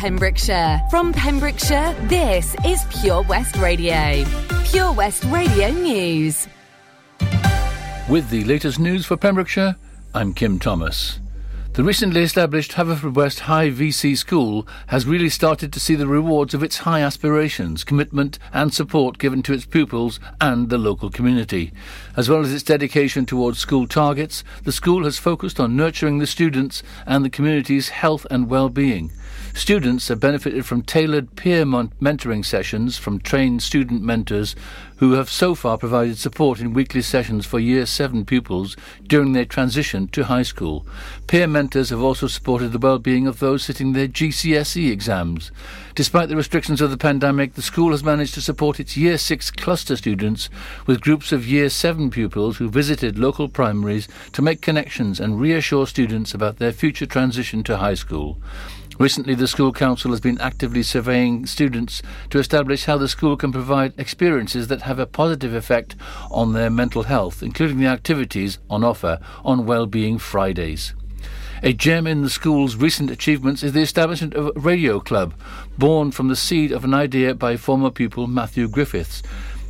Pembrokeshire. From Pembrokeshire, this is Pure West Radio. Pure West Radio News. With the latest news for Pembrokeshire, I'm Kim Thomas. The recently established Haverfordwest High VC School has really started to see the rewards of its high aspirations, commitment and support given to its pupils and the local community. As well as its dedication towards school targets, the school has focused on nurturing the students and the community's health and well-being. Students have benefited from tailored peer mentoring sessions from trained student mentors who have so far provided support in weekly sessions for Year 7 pupils during their transition to high school. Peer mentors have also supported the well-being of those sitting their GCSE exams. Despite the restrictions of the pandemic, the school has managed to support its Year 6 cluster students with groups of Year 7 pupils who visited local primaries to make connections and reassure students about their future transition to high school. Recently, the school council has been actively surveying students to establish how the school can provide experiences that have a positive effect on their mental health, including the activities on offer on Wellbeing Fridays. A gem in the school's recent achievements is the establishment of a radio club, born from the seed of an idea by former pupil Matthew Griffiths.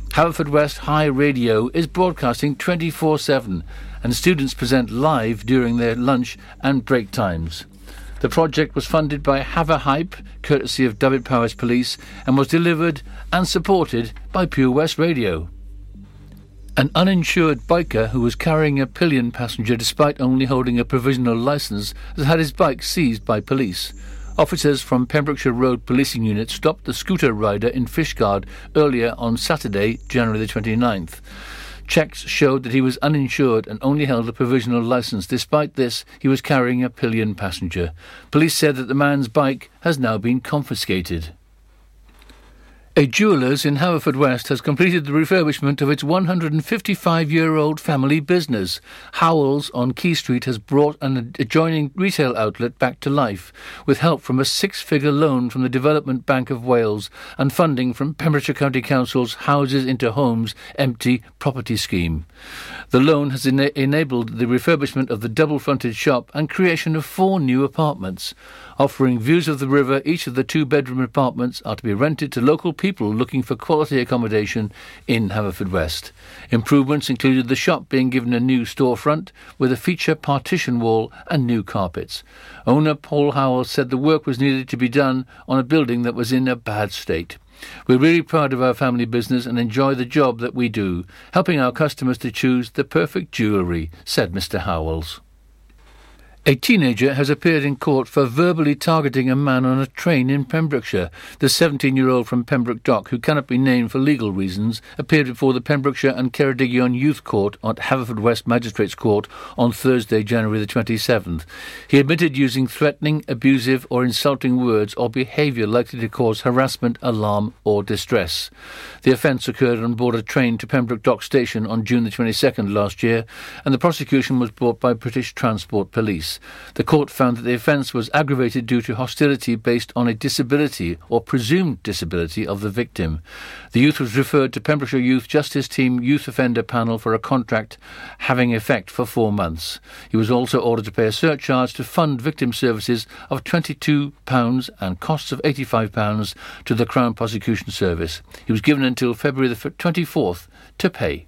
Haverfordwest High Radio is broadcasting 24 7, and students present live during their lunch and break times. The project was funded by Haverhype, courtesy of Dyfed-Powys Police, and was delivered and supported by Pure West Radio. An uninsured biker who was carrying a pillion passenger despite only holding a provisional licence has had his bike seized by police. Officers from Pembrokeshire Road Policing Unit stopped the scooter rider in Fishguard earlier on Saturday, January the 29th. Checks showed that he was uninsured and only held a provisional licence. Despite this, he was carrying a pillion passenger. Police said that the man's bike has now been confiscated. A jeweller's in Haverfordwest has completed the refurbishment of its 155 year old family business. Howells on Quay Street has brought an adjoining retail outlet back to life with help from a six figure loan from the Development Bank of Wales and funding from Pembrokeshire County Council's Houses into Homes Empty Property Scheme. The loan has ena- enabled the refurbishment of the double fronted shop and creation of four new apartments. Offering views of the river, each of the two bedroom apartments are to be rented to local people looking for quality accommodation in Haverfordwest. Improvements included the shop being given a new storefront with a feature partition wall and new carpets. Owner Paul Howell said the work was needed to be done on a building that was in a bad state. We're really proud of our family business and enjoy the job that we do, helping our customers to choose the perfect jewellery, said Mr. Howells. A teenager has appeared in court for verbally targeting a man on a train in Pembrokeshire. The 17 year old from Pembroke Dock, who cannot be named for legal reasons, appeared before the Pembrokeshire and Ceredigion Youth Court at Haverfordwest Magistrates Court on Thursday, January the 27th. He admitted using threatening, abusive, or insulting words or behaviour likely to cause harassment, alarm, or distress. The offence occurred on board a train to Pembroke Dock Station on June the 22nd last year, and the prosecution was brought by British Transport Police. The court found that the offence was aggravated due to hostility based on a disability or presumed disability of the victim. The youth was referred to Pembrokeshire Youth Justice Team Youth Offender Panel for a contract having effect for four months. He was also ordered to pay a surcharge to fund victim services of £22 and costs of £85 to the Crown Prosecution Service. He was given until February the 24th to pay.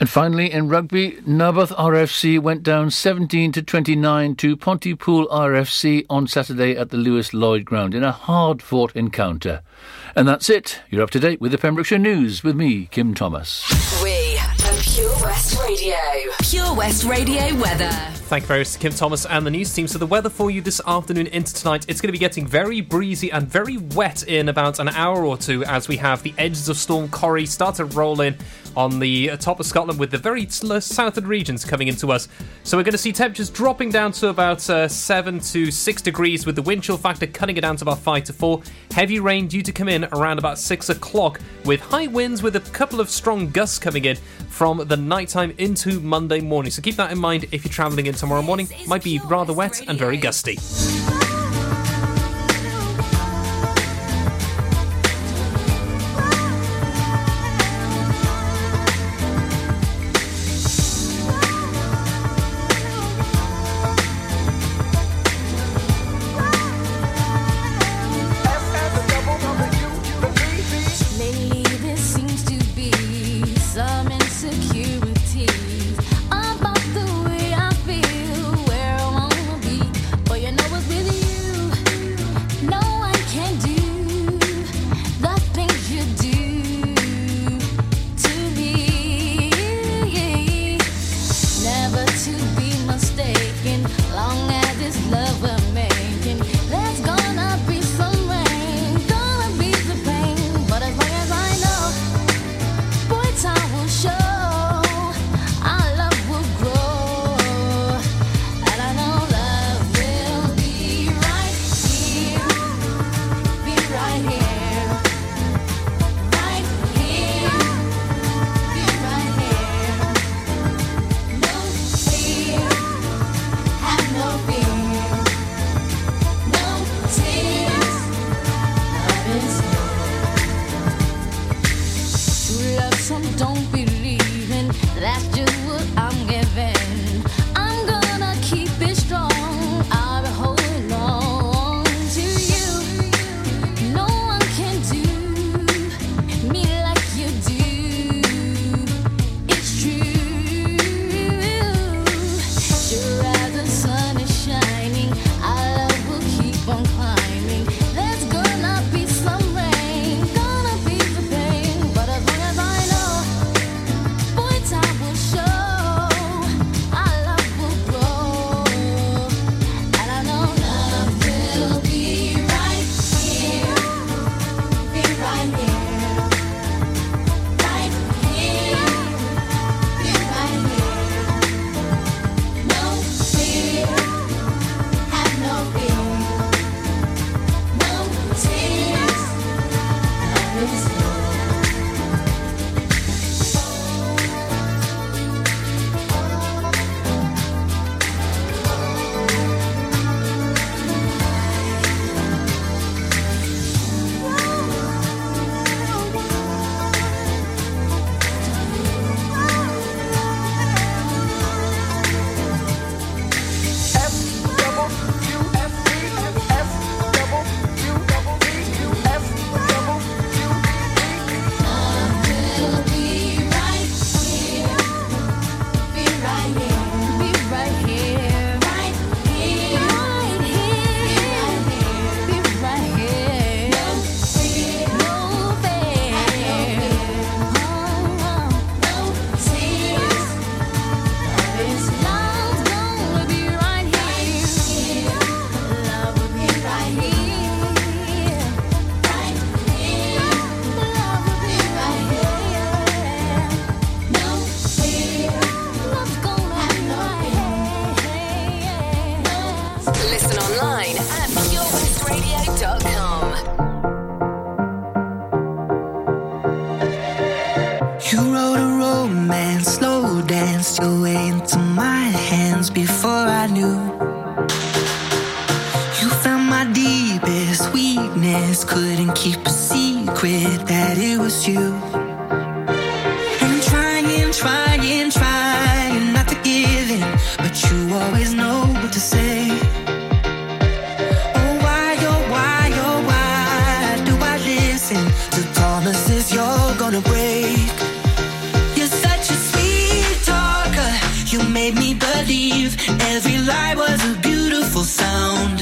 And finally, in rugby, Narberth RFC went down 17 to 29 to Pontypool RFC on Saturday at the Lewis Lloyd Ground in a hard-fought encounter. And that's it. You're up to date with the Pembrokeshire News with me, Kim Thomas. West Radio weather. Thank you very much to Kim Thomas and the news team. So the weather for you this afternoon into tonight, it's going to be getting very breezy and very wet in about an hour or two as we have the edges of Storm Corrie start to roll in on the top of Scotland with the very southern regions coming into us. So we're going to see temperatures dropping down to about uh, 7 to 6 degrees with the wind chill factor cutting it down to about 5 to 4. Heavy rain due to come in around about 6 o'clock with high winds with a couple of strong gusts coming in from the nighttime into Monday morning. So keep that in mind if you're travelling in tomorrow morning. Might be rather wet and very gusty. Man found my deepest weakness, couldn't keep a secret that it was you now?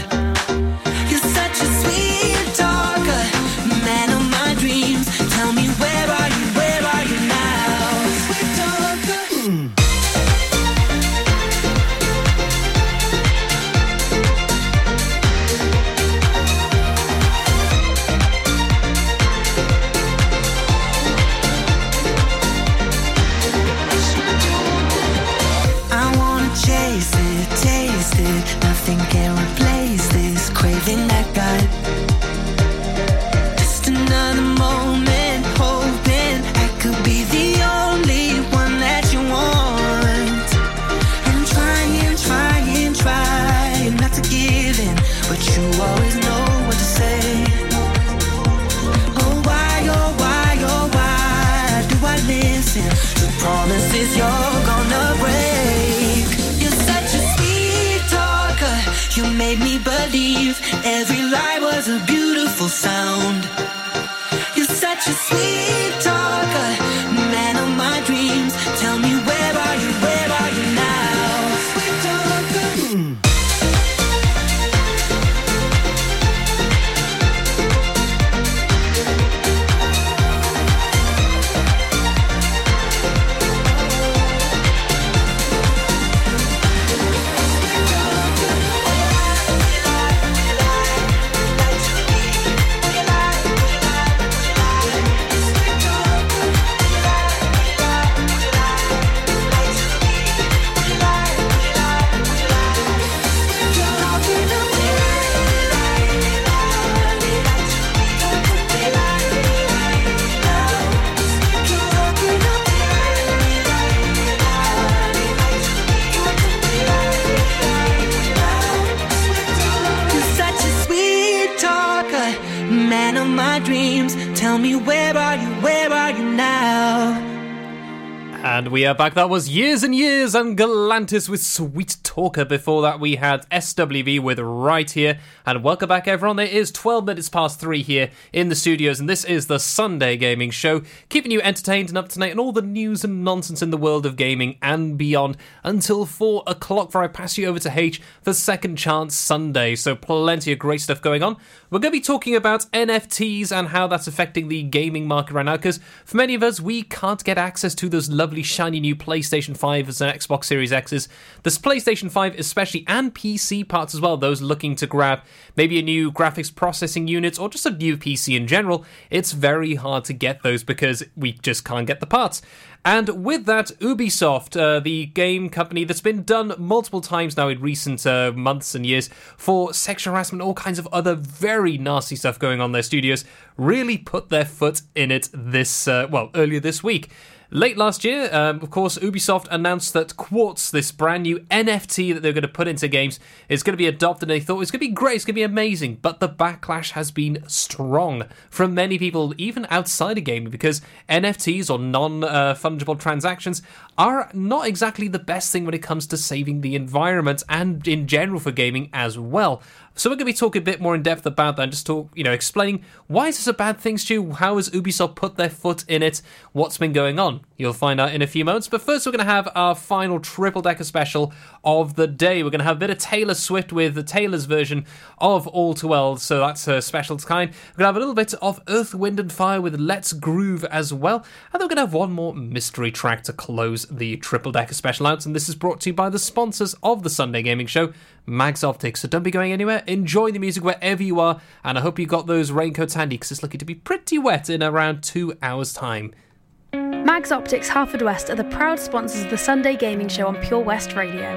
Back. That was Years and Years and Galantis with Sweet Talker. Before that, we had SWV with Right Here. And welcome back, everyone. It is 12 minutes past three here in the studios, and this is the Sunday Gaming Show, keeping you entertained and up to date on all the news and nonsense in the world of gaming and beyond until 4 o'clock, before I pass you over to H for Second Chance Sunday. So, plenty of great stuff going on. We're going to be talking about NFTs and how that's affecting the gaming market right now, because for many of us, we can't get access to those lovely shiny new PlayStation 5s and Xbox Series X's. This PlayStation 5 especially and PC parts as well, those looking to grab maybe a new graphics processing unit or just a new PC in general, it's very hard to get those because we just can't get the parts. And with that, Ubisoft, uh, the game company that's been done multiple times now in recent uh, months and years for sexual harassment, all kinds of other very nasty stuff going on in their studios, really put their foot in it this, uh, well, earlier this week. Late last year, um, of course, Ubisoft announced that Quartz, this brand new NFT that they're going to put into games, is going to be adopted. They thought it's going to be great, it's going to be amazing. But the backlash has been strong from many people, even outside of gaming, because NFTs or non uh, fungible transactions are not exactly the best thing when it comes to saving the environment and in general for gaming as well. So we're going to be talking a bit more in depth about that and just talk, you know, explaining why is this a bad thing, Stu? How has Ubisoft put their foot in it? What's been going on? You'll find out in a few moments. But first, we're going to have our final triple decker special of the day. We're going to have a bit of Taylor Swift with the Taylor's version of All Too Well. So that's a special kind. We're going to have a little bit of Earth, Wind and Fire with Let's Groove as well. And then we're going to have one more mystery track to close the triple decker special out. And this is brought to you by the sponsors of the Sunday Gaming Show, Mags Optics. So don't be going anywhere. Enjoy the music wherever you are, and I hope you got those raincoats handy because it's looking to be pretty wet in around two hours' time. Mags Optics Haverfordwest are the proud sponsors of the Sunday Gaming Show on Pure West Radio.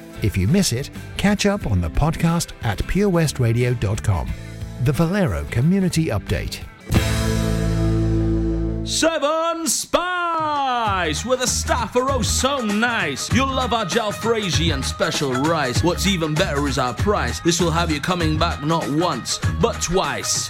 If you miss it, catch up on the podcast at purewestradio.com. The Valero Community Update. Seven Spice, where the staff are oh so nice. You'll love our jalfrezi and special rice. What's even better is our price. This will have you coming back not once, but twice.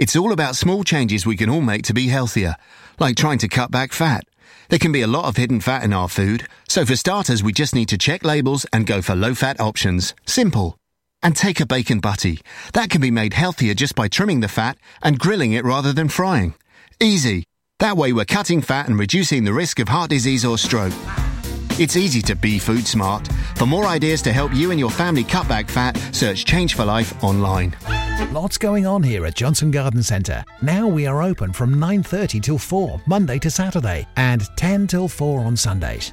It's all about small changes we can all make to be healthier, like trying to cut back fat. There can be a lot of hidden fat in our food, so for starters, we just need to check labels and go for low fat options. Simple. And take a bacon butty. That can be made healthier just by trimming the fat and grilling it rather than frying. Easy. That way, we're cutting fat and reducing the risk of heart disease or stroke. It's easy to be food smart. For more ideas to help you and your family cut back fat, search Change for Life online. Lots going on here at Johnston Garden Centre. Now we are open from 9:30 till 4 Monday to Saturday and 10 till 4 on Sundays.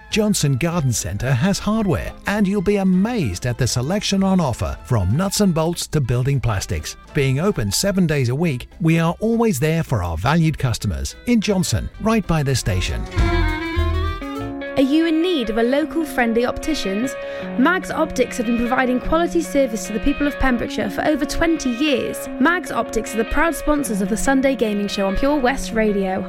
Johnston Garden Centre has hardware, and you'll be amazed at the selection on offer from nuts and bolts to building plastics. Being open seven days a week, we are always there for our valued customers in Johnston, right by the station. Are you in need of a local friendly opticians? Mags Optics have been providing quality service to the people of Pembrokeshire for over 20 years. Mags Optics are the proud sponsors of the Sunday Gaming Show on Pure West Radio.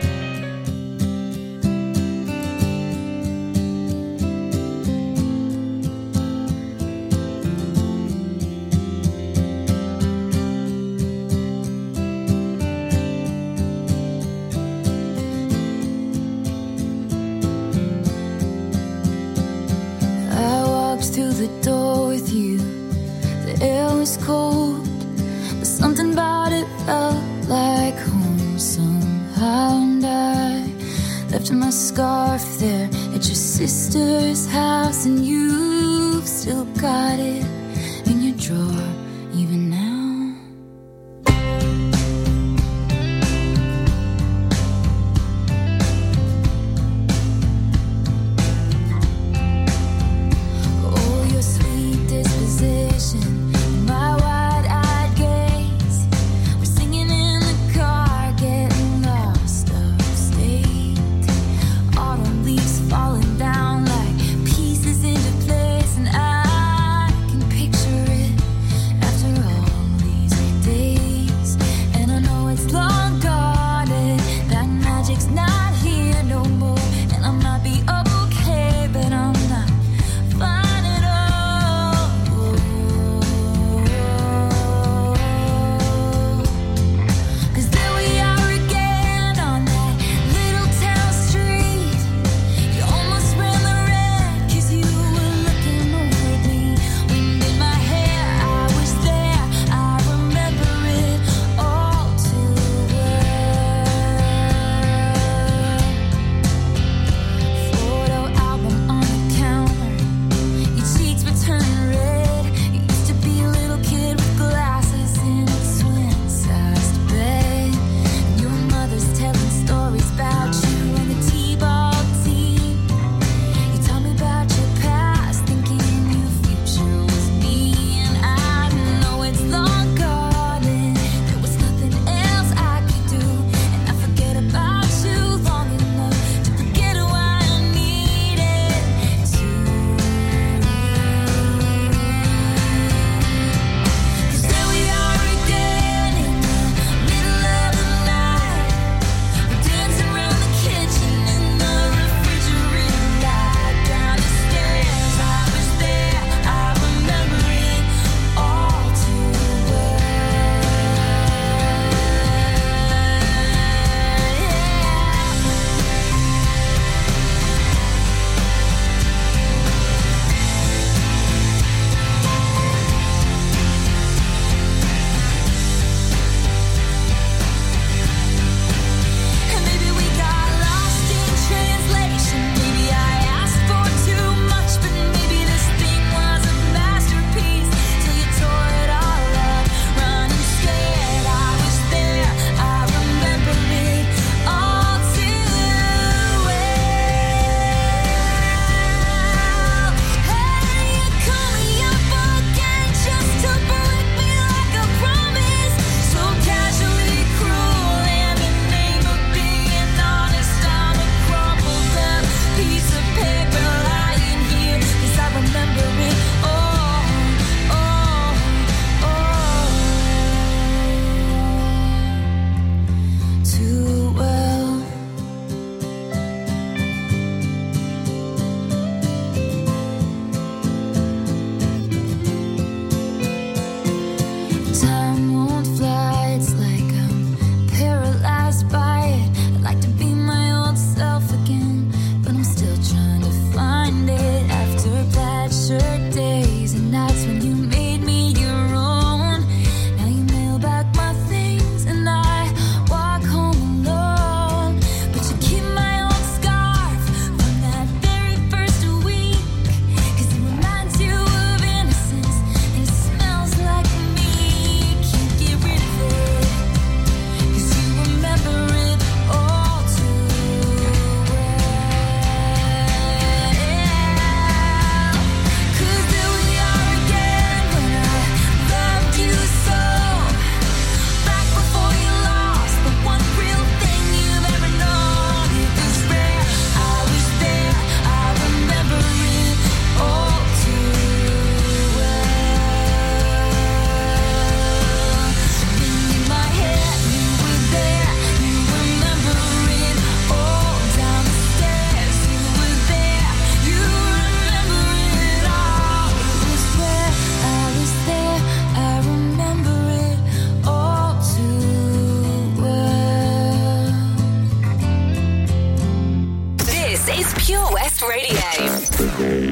Radio.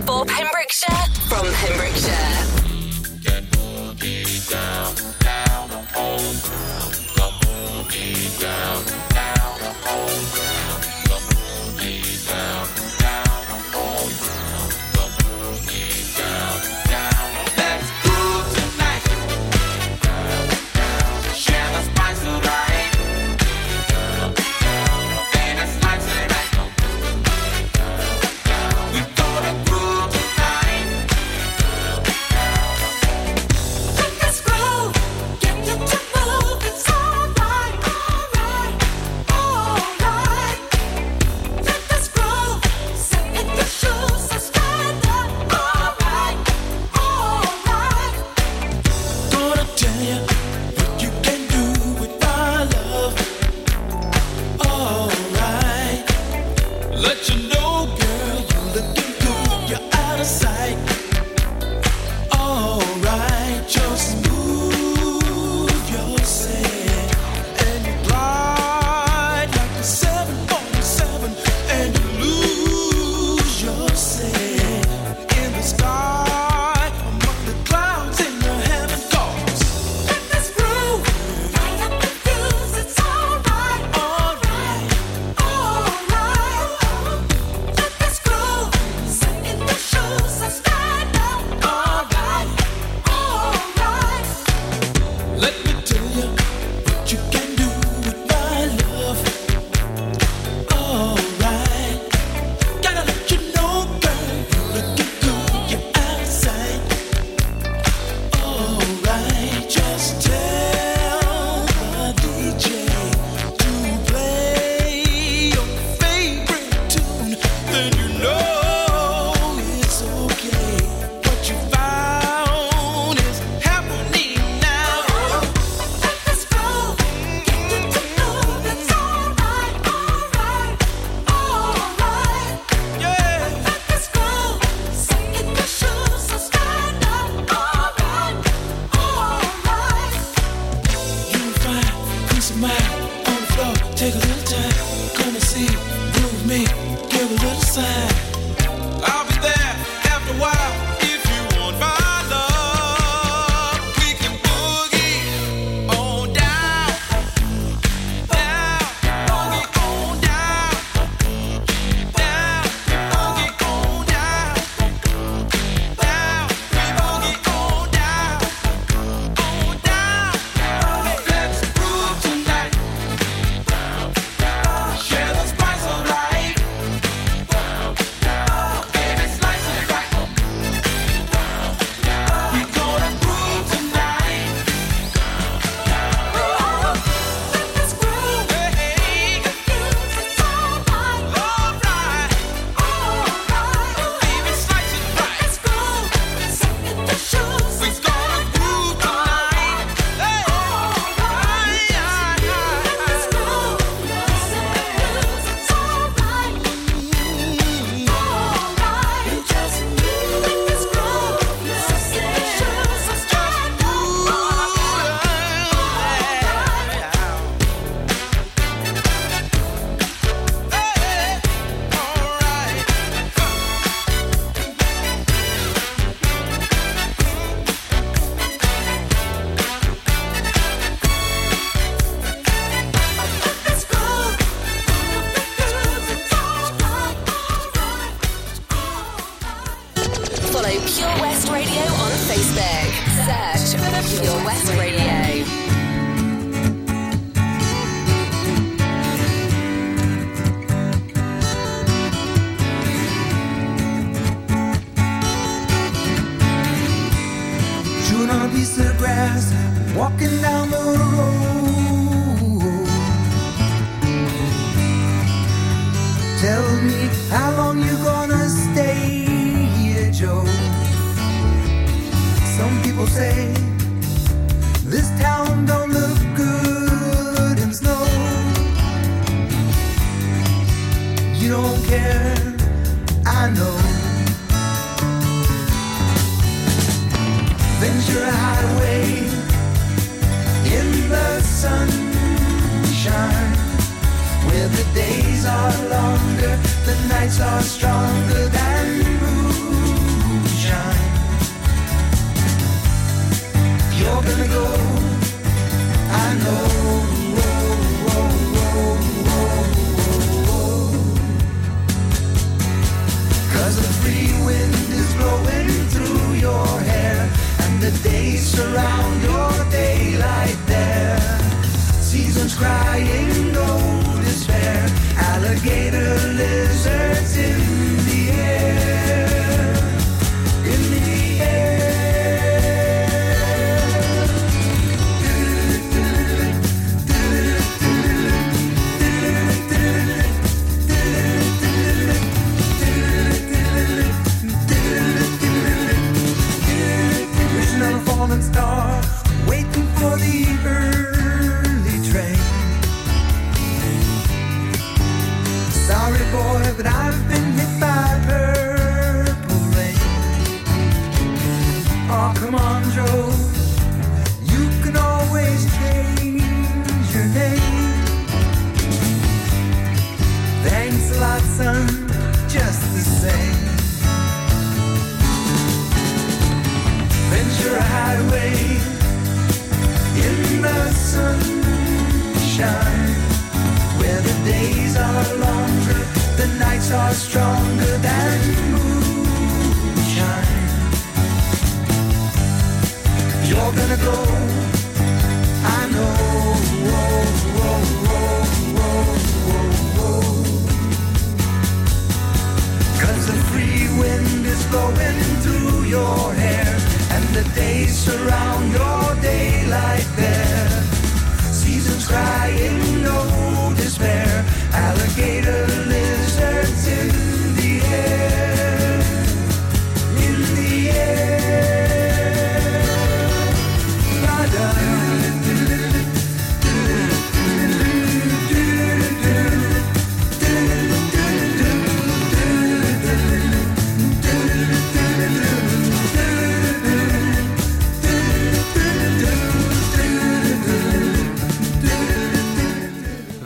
For Pembrokeshire,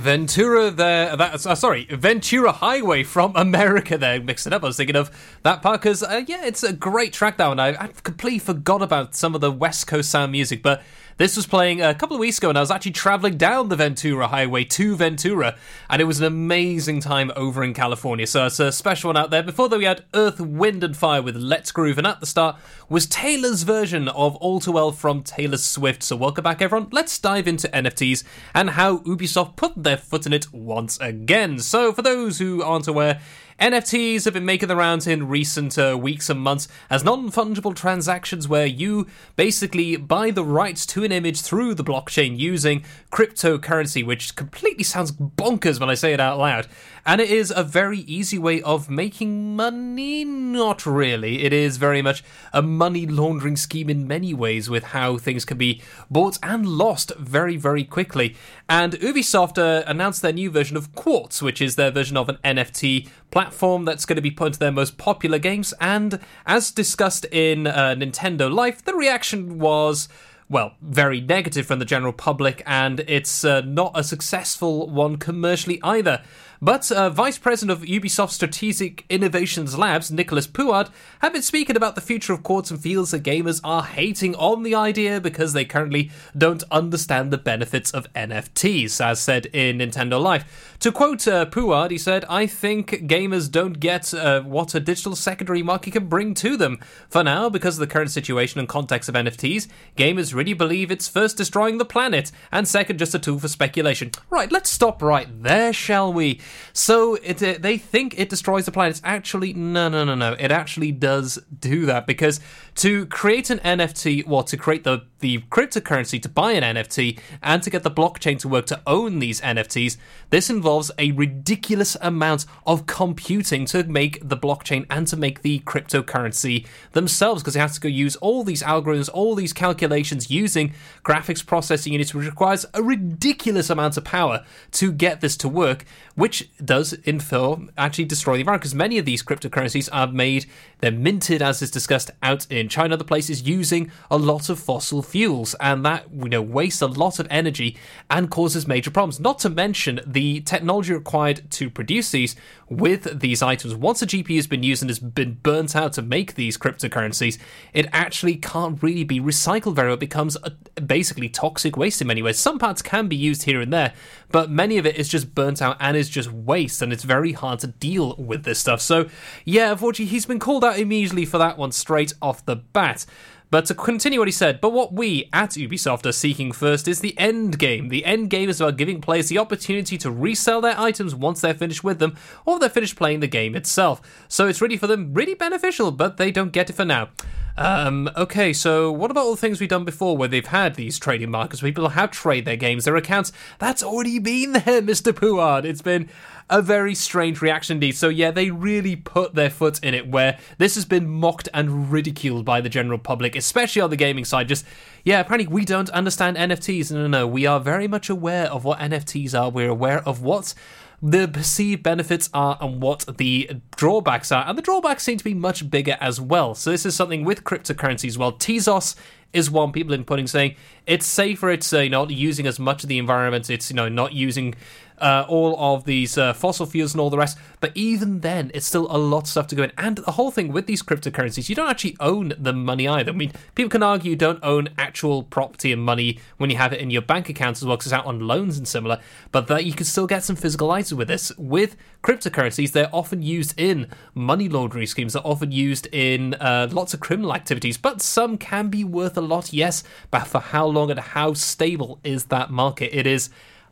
Ventura there. That's uh, sorry, Ventura Highway from America. There, mixed it up. I was thinking of that part because uh, yeah, it's a great track. That one. I, I completely forgot about some of the West Coast sound music, but this was playing a couple of weeks ago, and I was actually traveling down the Ventura Highway to Ventura, and it was an amazing time over in California. So it's a special one out there. Before that, we had Earth, Wind, and Fire with Let's Groove, and at the start was Taylor's version of All Too Well from Taylor Swift. So welcome back, everyone. Let's dive into NFTs and how Ubisoft put their foot in it once again. So for those who aren't aware, NFTs have been making the rounds in recent uh, weeks and months as non fungible transactions where you basically buy the rights to an image through the blockchain using cryptocurrency, which completely sounds bonkers when I say it out loud. And it is a very easy way of making money. Not really. It is very much a money laundering scheme in many ways with how things can be bought and lost very, very quickly. And Ubisoft uh, announced their new version of Quartz, which is their version of an NFT platform that's going to be put into their most popular games. And as discussed in uh, Nintendo Life, the reaction was well, very negative from the general public, and it's uh, not a successful one commercially either. But uh, Vice President of Ubisoft Strategic Innovations Labs, Nicholas Pouard, had been speaking about the future of Quartz and feels that gamers are hating on the idea because they currently don't understand the benefits of NFTs, as said in Nintendo Life. To quote uh, Pouard, he said, I think gamers don't get uh, what a digital secondary market can bring to them. For now, because of the current situation and context of NFTs, gamers really believe it's first destroying the planet, and second, just a tool for speculation. Right, let's stop right there, shall we? So it, uh, they think it destroys the planet. Actually no, no, no, no. It actually does do that because to create an NFT, well, to create the the cryptocurrency to buy an NFT and to get the blockchain to work to own these NFTs, this involves a ridiculous amount of computing to make the blockchain and to make the cryptocurrency themselves because they have to go use all these algorithms, all these calculations using graphics processing units, which requires a ridiculous amount of power to get this to work, which does in film actually destroy the environment because many of these cryptocurrencies are made, they're minted as is discussed out in China, other places using a lot of fossil fuels, and that you know wastes a lot of energy and causes major problems. Not to mention the technology required to produce these with these items. Once a GPU has been used and has been burnt out to make these cryptocurrencies, it actually can't really be recycled very well. It becomes basically toxic waste in many ways. Some parts can be used here and there, but many of it is just burnt out and is just waste, and it's very hard to deal with this stuff. So, yeah, unfortunately, he's been called out immediately for that one straight off the bat. But to continue what he said, but what we at Ubisoft are seeking first is the end game. The end game is about giving players the opportunity to resell their items once they're finished with them, or they're finished playing the game itself. So it's really for them really beneficial, but they don't get it for now. Um, okay, so what about all the things we've done before where they've had these trading markets? People have trade their games, their accounts. That's already been there, Mr. Pouard. It's been a very strange reaction indeed. So yeah, they really put their foot in it where this has been mocked and ridiculed by the general public, especially on the gaming side. Just yeah, apparently we don't understand NFTs. No, no, no. We are very much aware of what NFTs are. We're aware of what the perceived benefits are and what the drawbacks are. And the drawbacks seem to be much bigger as well. So this is something with cryptocurrencies well. Tezos is one people have been putting saying it's safer, it's uh, not using as much of the environment, it's you know not using uh, all of these uh, fossil fuels and all the rest. But even then, it's still a lot of stuff to go in. And the whole thing with these cryptocurrencies, you don't actually own the money either. I mean, people can argue you don't own actual property and money when you have it in your bank accounts as well, because it's out on loans and similar. But that you can still get some physical items with this. With cryptocurrencies, they're often used in money laundering schemes. They're often used in uh, lots of criminal activities. But some can be worth a lot, yes. But for how long and how stable is that market? It is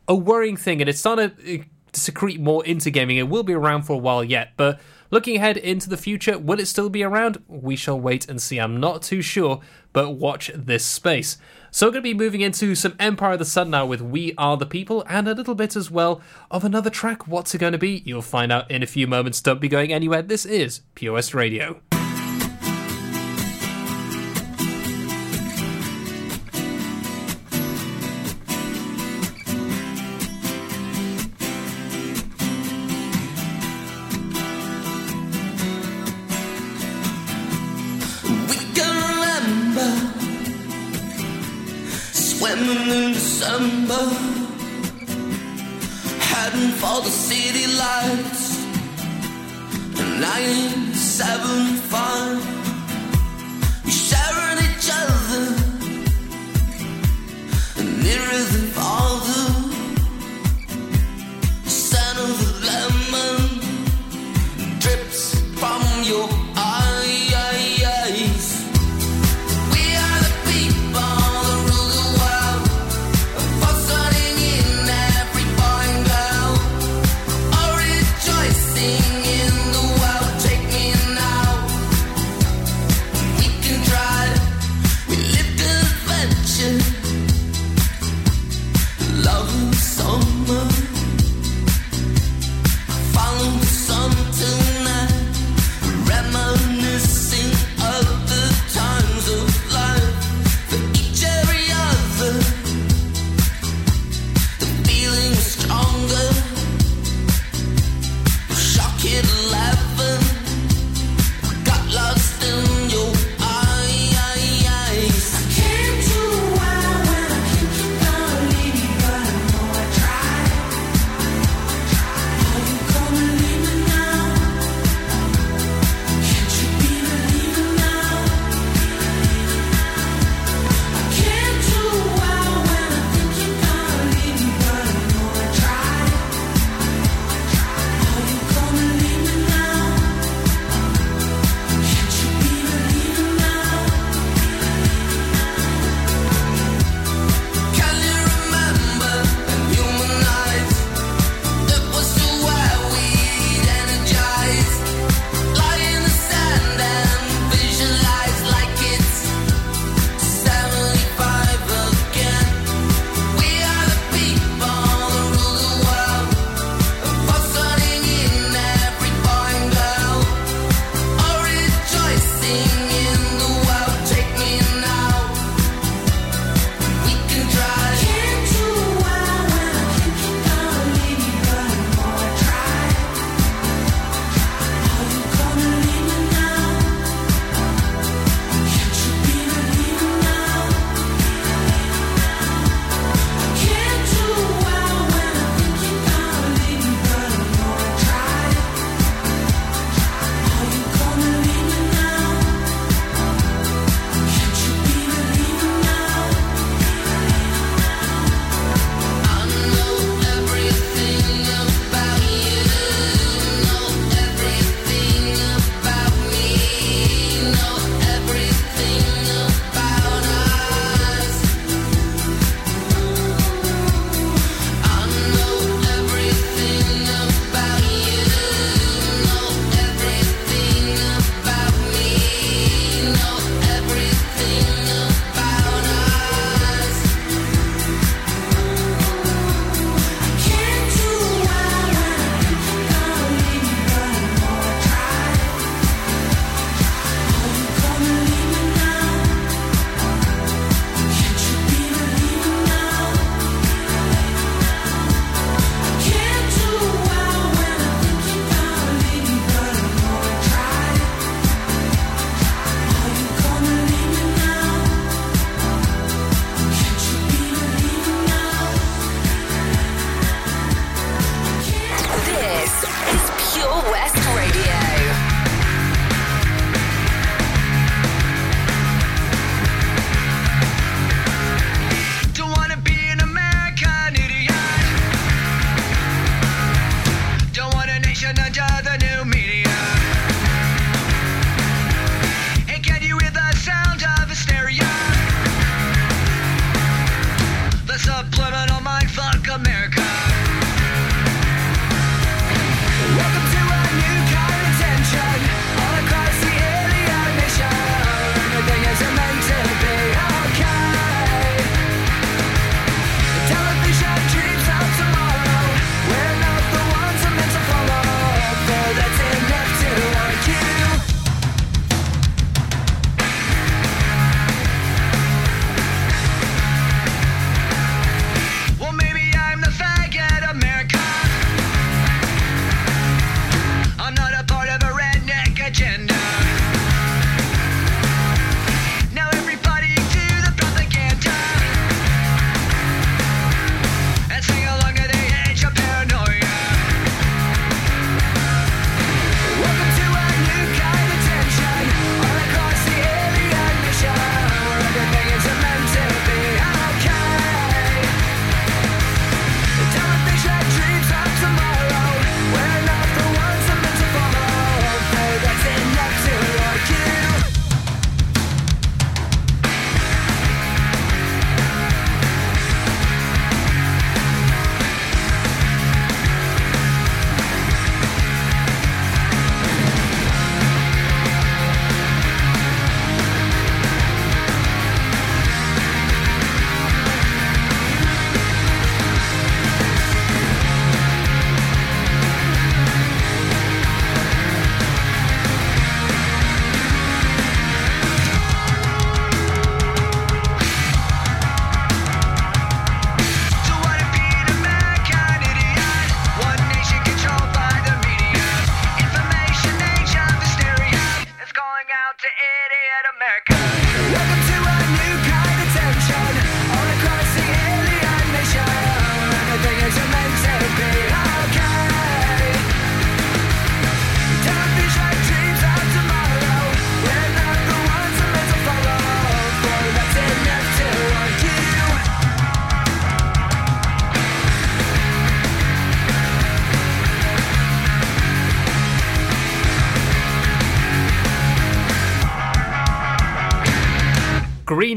a worrying thing, and it's starting uh, to secrete more into gaming. It will be around for a while yet, but looking ahead into the future, will it still be around? We shall wait and see. I'm not too sure, but watch this space. So we're going to be moving into some Empire of the Sun now with We Are the People and a little bit as well of another track. What's it going to be? You'll find out in a few moments. Don't be going anywhere. This is POS Radio. In December, heading for the city lights. 975, we sharing each other. Nearer than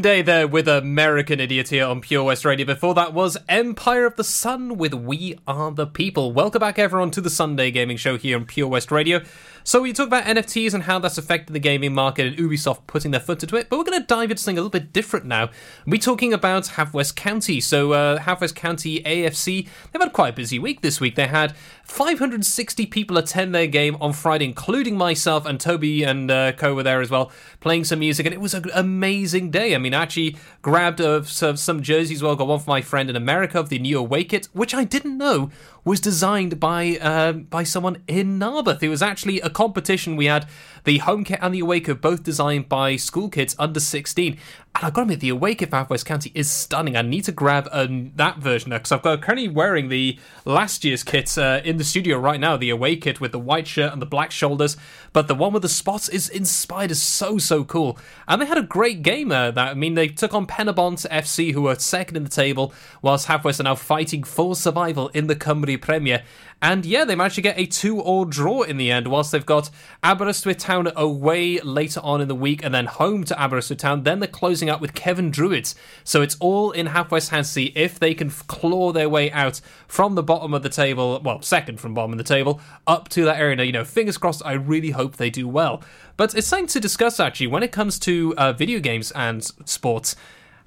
Day there with American Idiot here on Pure West Radio. Before that was Empire of the Sun with We Are the People. Welcome back, everyone, to the Sunday Gaming Show here on Pure West Radio. So, we talk about NFTs and how that's affected the gaming market and Ubisoft putting their foot into it, but we're going to dive into something a little bit different now. We're talking about Haverfordwest County. So, uh, Haverfordwest County AFC, they've had quite a busy week this week. They had 560 people attend their game on Friday, including myself and Toby and uh, Co were there as well, playing some music, and it was an amazing day. I mean, I actually grabbed uh, some jerseys as well, got one for my friend in America of the new Awake It, which I didn't know was designed by uh, by someone in Narberth. It was actually a competition. We had the home kit and the away kit both designed by school kids under 16. And I've got to admit, the away kit for Haverfordwest County is stunning. I need to grab um, that version because I've got currently wearing the last year's kit uh, in the studio right now, the away kit with the white shirt and the black shoulders. But the one with the spots is inspired, is so so cool. And they had a great game. Uh, that I mean, they took on Penybont FC, who were second in the table, whilst Haverfordwest are now fighting for survival in the Cymru Premier. And yeah, they managed to get a two-all draw in the end, whilst they've got Aberystwyth Town away later on in the week and then home to Aberystwyth Town. Then they're closing up with Cefn Druids. So it's all in Haverfordwest hands if they can claw their way out from the bottom of the table, well, second from bottom of the table, up to that area. Now, you know, fingers crossed, I really hope they do well. But it's something to discuss actually when it comes to uh, video games and sports.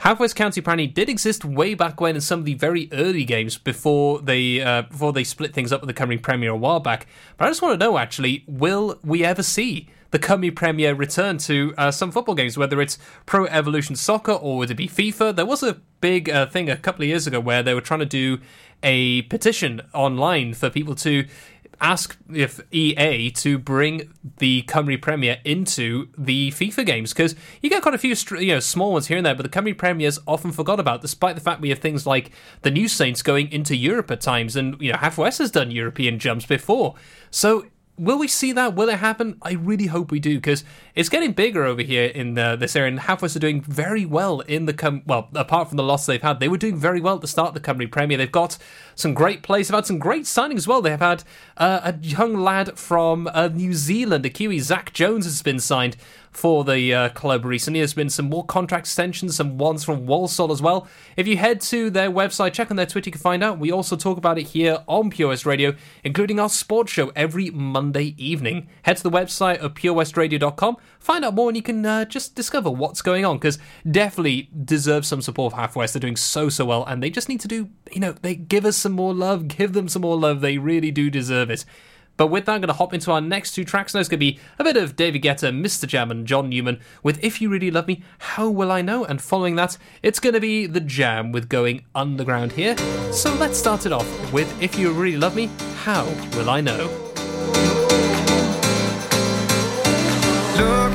Haverfordwest County apparently did exist way back when in some of the very early games before they uh, before they split things up with the Cymru Premier a while back. But I just want to know actually, will we ever see the Cymru Premier return to uh, some football games, whether it's Pro Evolution Soccer or would it be FIFA? There was a big uh, thing a couple of years ago where they were trying to do a petition online for people to ask if EA to bring the Cymru Premier into the FIFA games because you get quite a few you know small ones here and there, but the Cymru Premier is often forgot about, despite the fact we have things like the New Saints going into Europe at times, and you know Haverfordwest has done European jumps before, so. Will we see that? Will it happen? I really hope we do because it's getting bigger over here in the, this area. And West are doing very well in the com- well, apart from the loss they've had, they were doing very well at the start of the Cymru Premier. They've got some great plays. They've had some great signings as well. They have had uh, a young lad from uh, New Zealand, a Kiwi, Zach Jones, has been signed for the uh, club recently. There's been some more contract extensions, some ones from Walsall as well. If you head to their website, check on their Twitter, you can find out. We also talk about it here on Pure West Radio, including our sports show every Monday evening. Head to the website of purewestradio.com, find out more, and you can uh, just discover what's going on because definitely deserve some support for Haverfordwest. They're doing so, so well, and they just need to do, you know, they give us some more love, give them some more love. They really do deserve it. But with that, I'm going to hop into our next two tracks. Now it's going to be a bit of David Guetta, MistaJam, and John Newman with If You Really Love Me, How Will I Know? And following that, it's going to be The Jam with Going Underground here. So let's start it off with If You Really Love Me, How Will I Know? Looking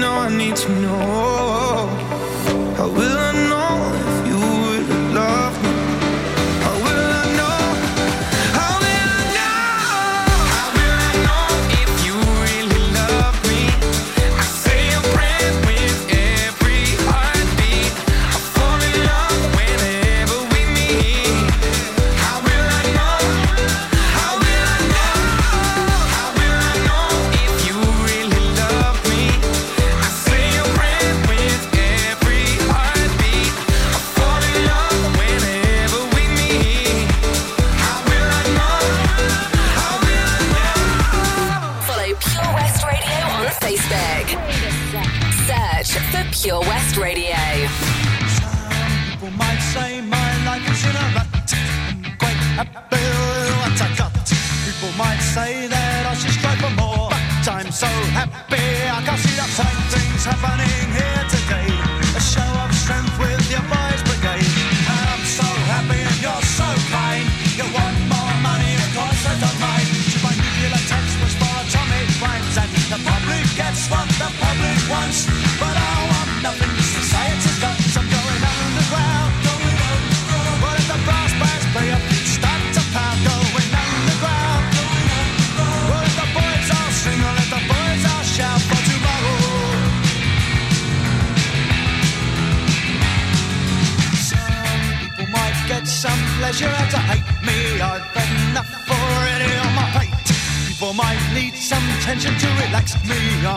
know, I need to know.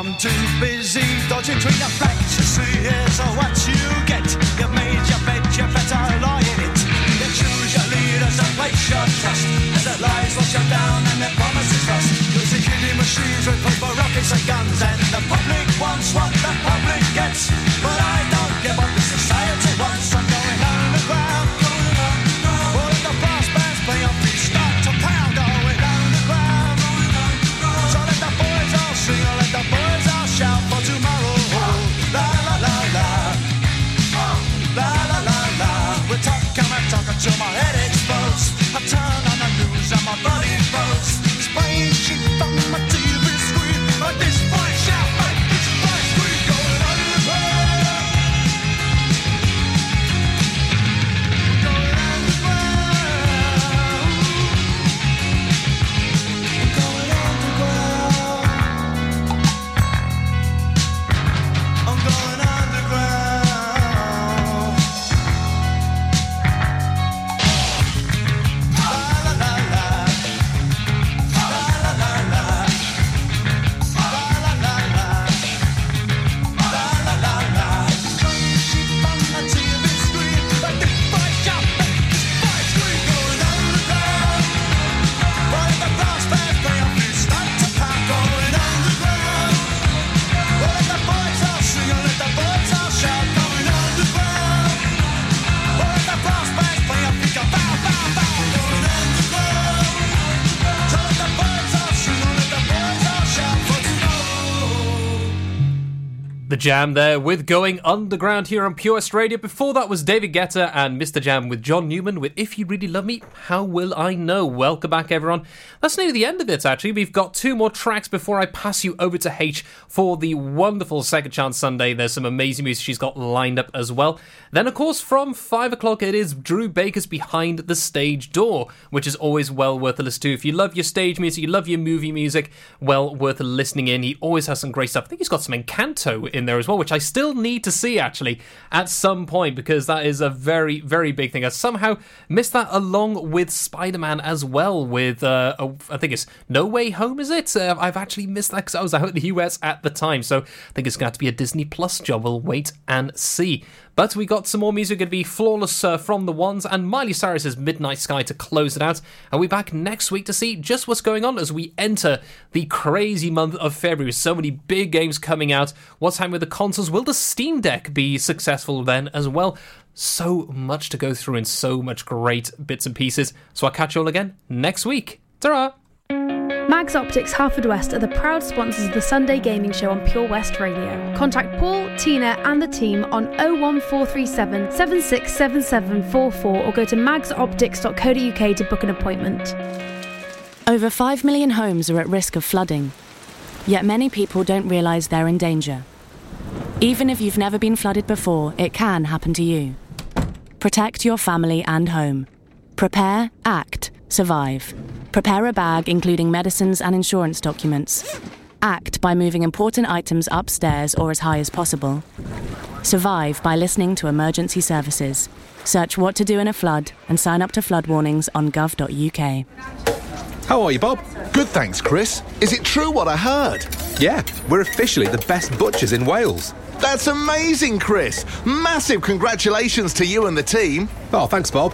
I'm too busy dodging between the facts. You see, here's what you get. You made your bed, you better lie in it. You choose your leaders and place your trust. As their lies will shut down and their promises rust. You'll see killing machines with paper rockets and guns. And the public wants what the public gets. But Jam there with Going Underground here on Pure West Radio. Before that was David Guetta and MistaJam with John Newman with If You Really Love Me, How Will I Know? Welcome back, everyone. That's nearly the end of it, actually. We've got two more tracks before I pass you over to H for the wonderful Second Chance Sunday. There's some amazing music she's got lined up as well. Then, of course, from 5 o'clock, it is Drew Baker's Behind the Stage Door, which is always well worth a listen to. If you love your stage music, you love your movie music, well worth listening in. He always has some great stuff. I think he's got some Encanto in there as well, which I still need to see actually at some point because that is a very, very big thing. I somehow missed that along with Spider Man as well, with uh, oh, I think it's No Way Home, is it? Uh, I've actually missed that because I was out in the US at the time, so I think it's going to have to be a Disney Plus job. We'll wait and see. But we got some more music. Going to be Flawless uh, from the Ones and Miley Cyrus's Midnight Sky to close it out. And be back next week to see just what's going on as we enter the crazy month of February. So many big games coming out. What's happening with the consoles? Will the Steam Deck be successful then as well? So much to go through and so much great bits and pieces. So I'll catch you all again next week. ta Mags Optics Haverfordwest are the proud sponsors of the Sunday Gaming Show on Pure West Radio. Contact Paul, Tina, and the team on 01437 767744 or go to magsoptics.co.uk to book an appointment. Over 5 million homes are at risk of flooding. Yet many people don't realise they're in danger. Even if you've never been flooded before, it can happen to you. Protect your family and home. Prepare, act, survive. Prepare a bag including medicines and insurance documents. Act by moving important items upstairs or as high as possible. Survive by listening to emergency services. Search what to do in a flood and sign up to flood warnings on gov.uk. How are you, Bob? Good, thanks, Chris. Is it true what I heard? Yeah, we're officially the best butchers in Wales. That's amazing, Chris. Massive congratulations to you and the team. Oh, thanks, Bob.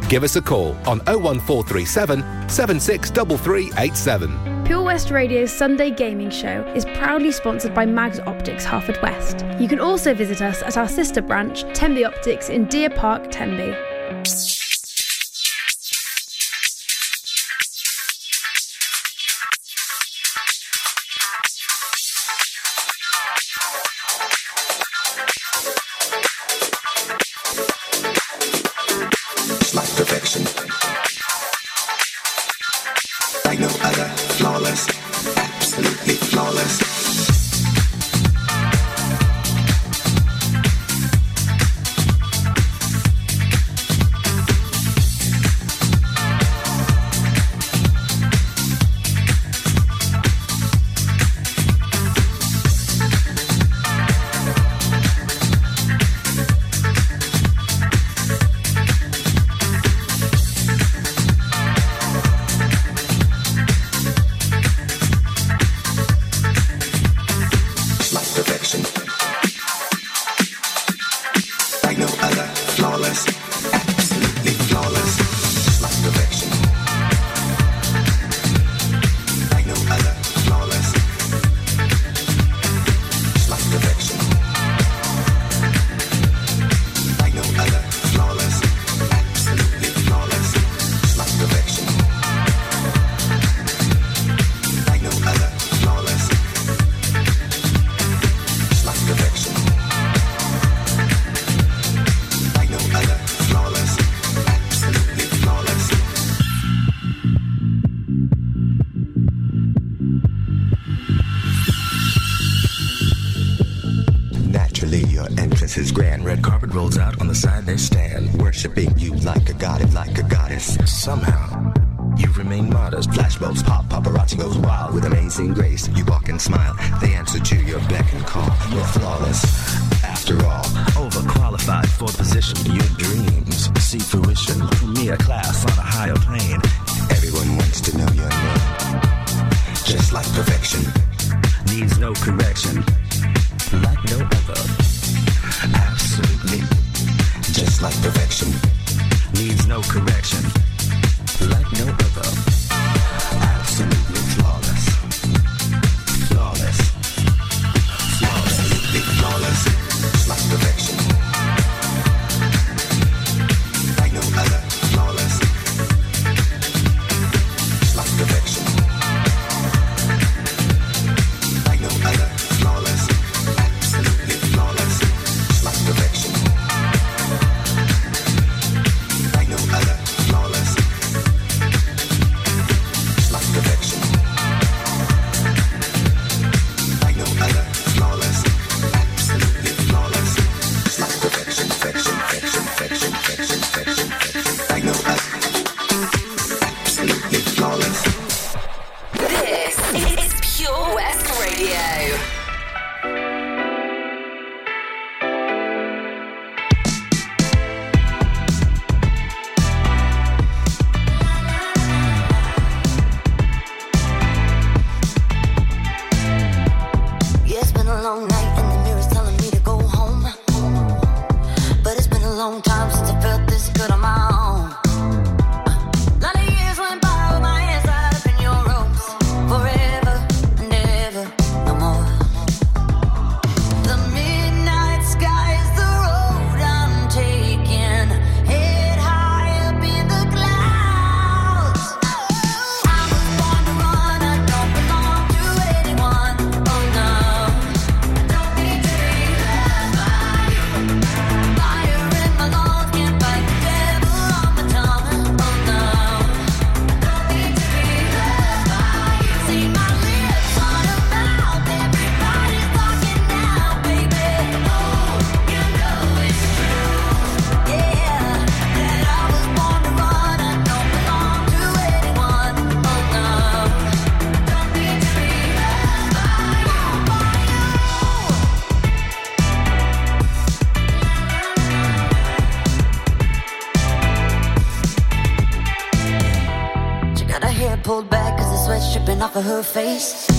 Give us a call on 01437 763387. Pure West Radio's Sunday gaming show is proudly sponsored by Mags Optics Haverfordwest. You can also visit us at our sister branch, Tenby Optics in Deer Park, Tenby. Face.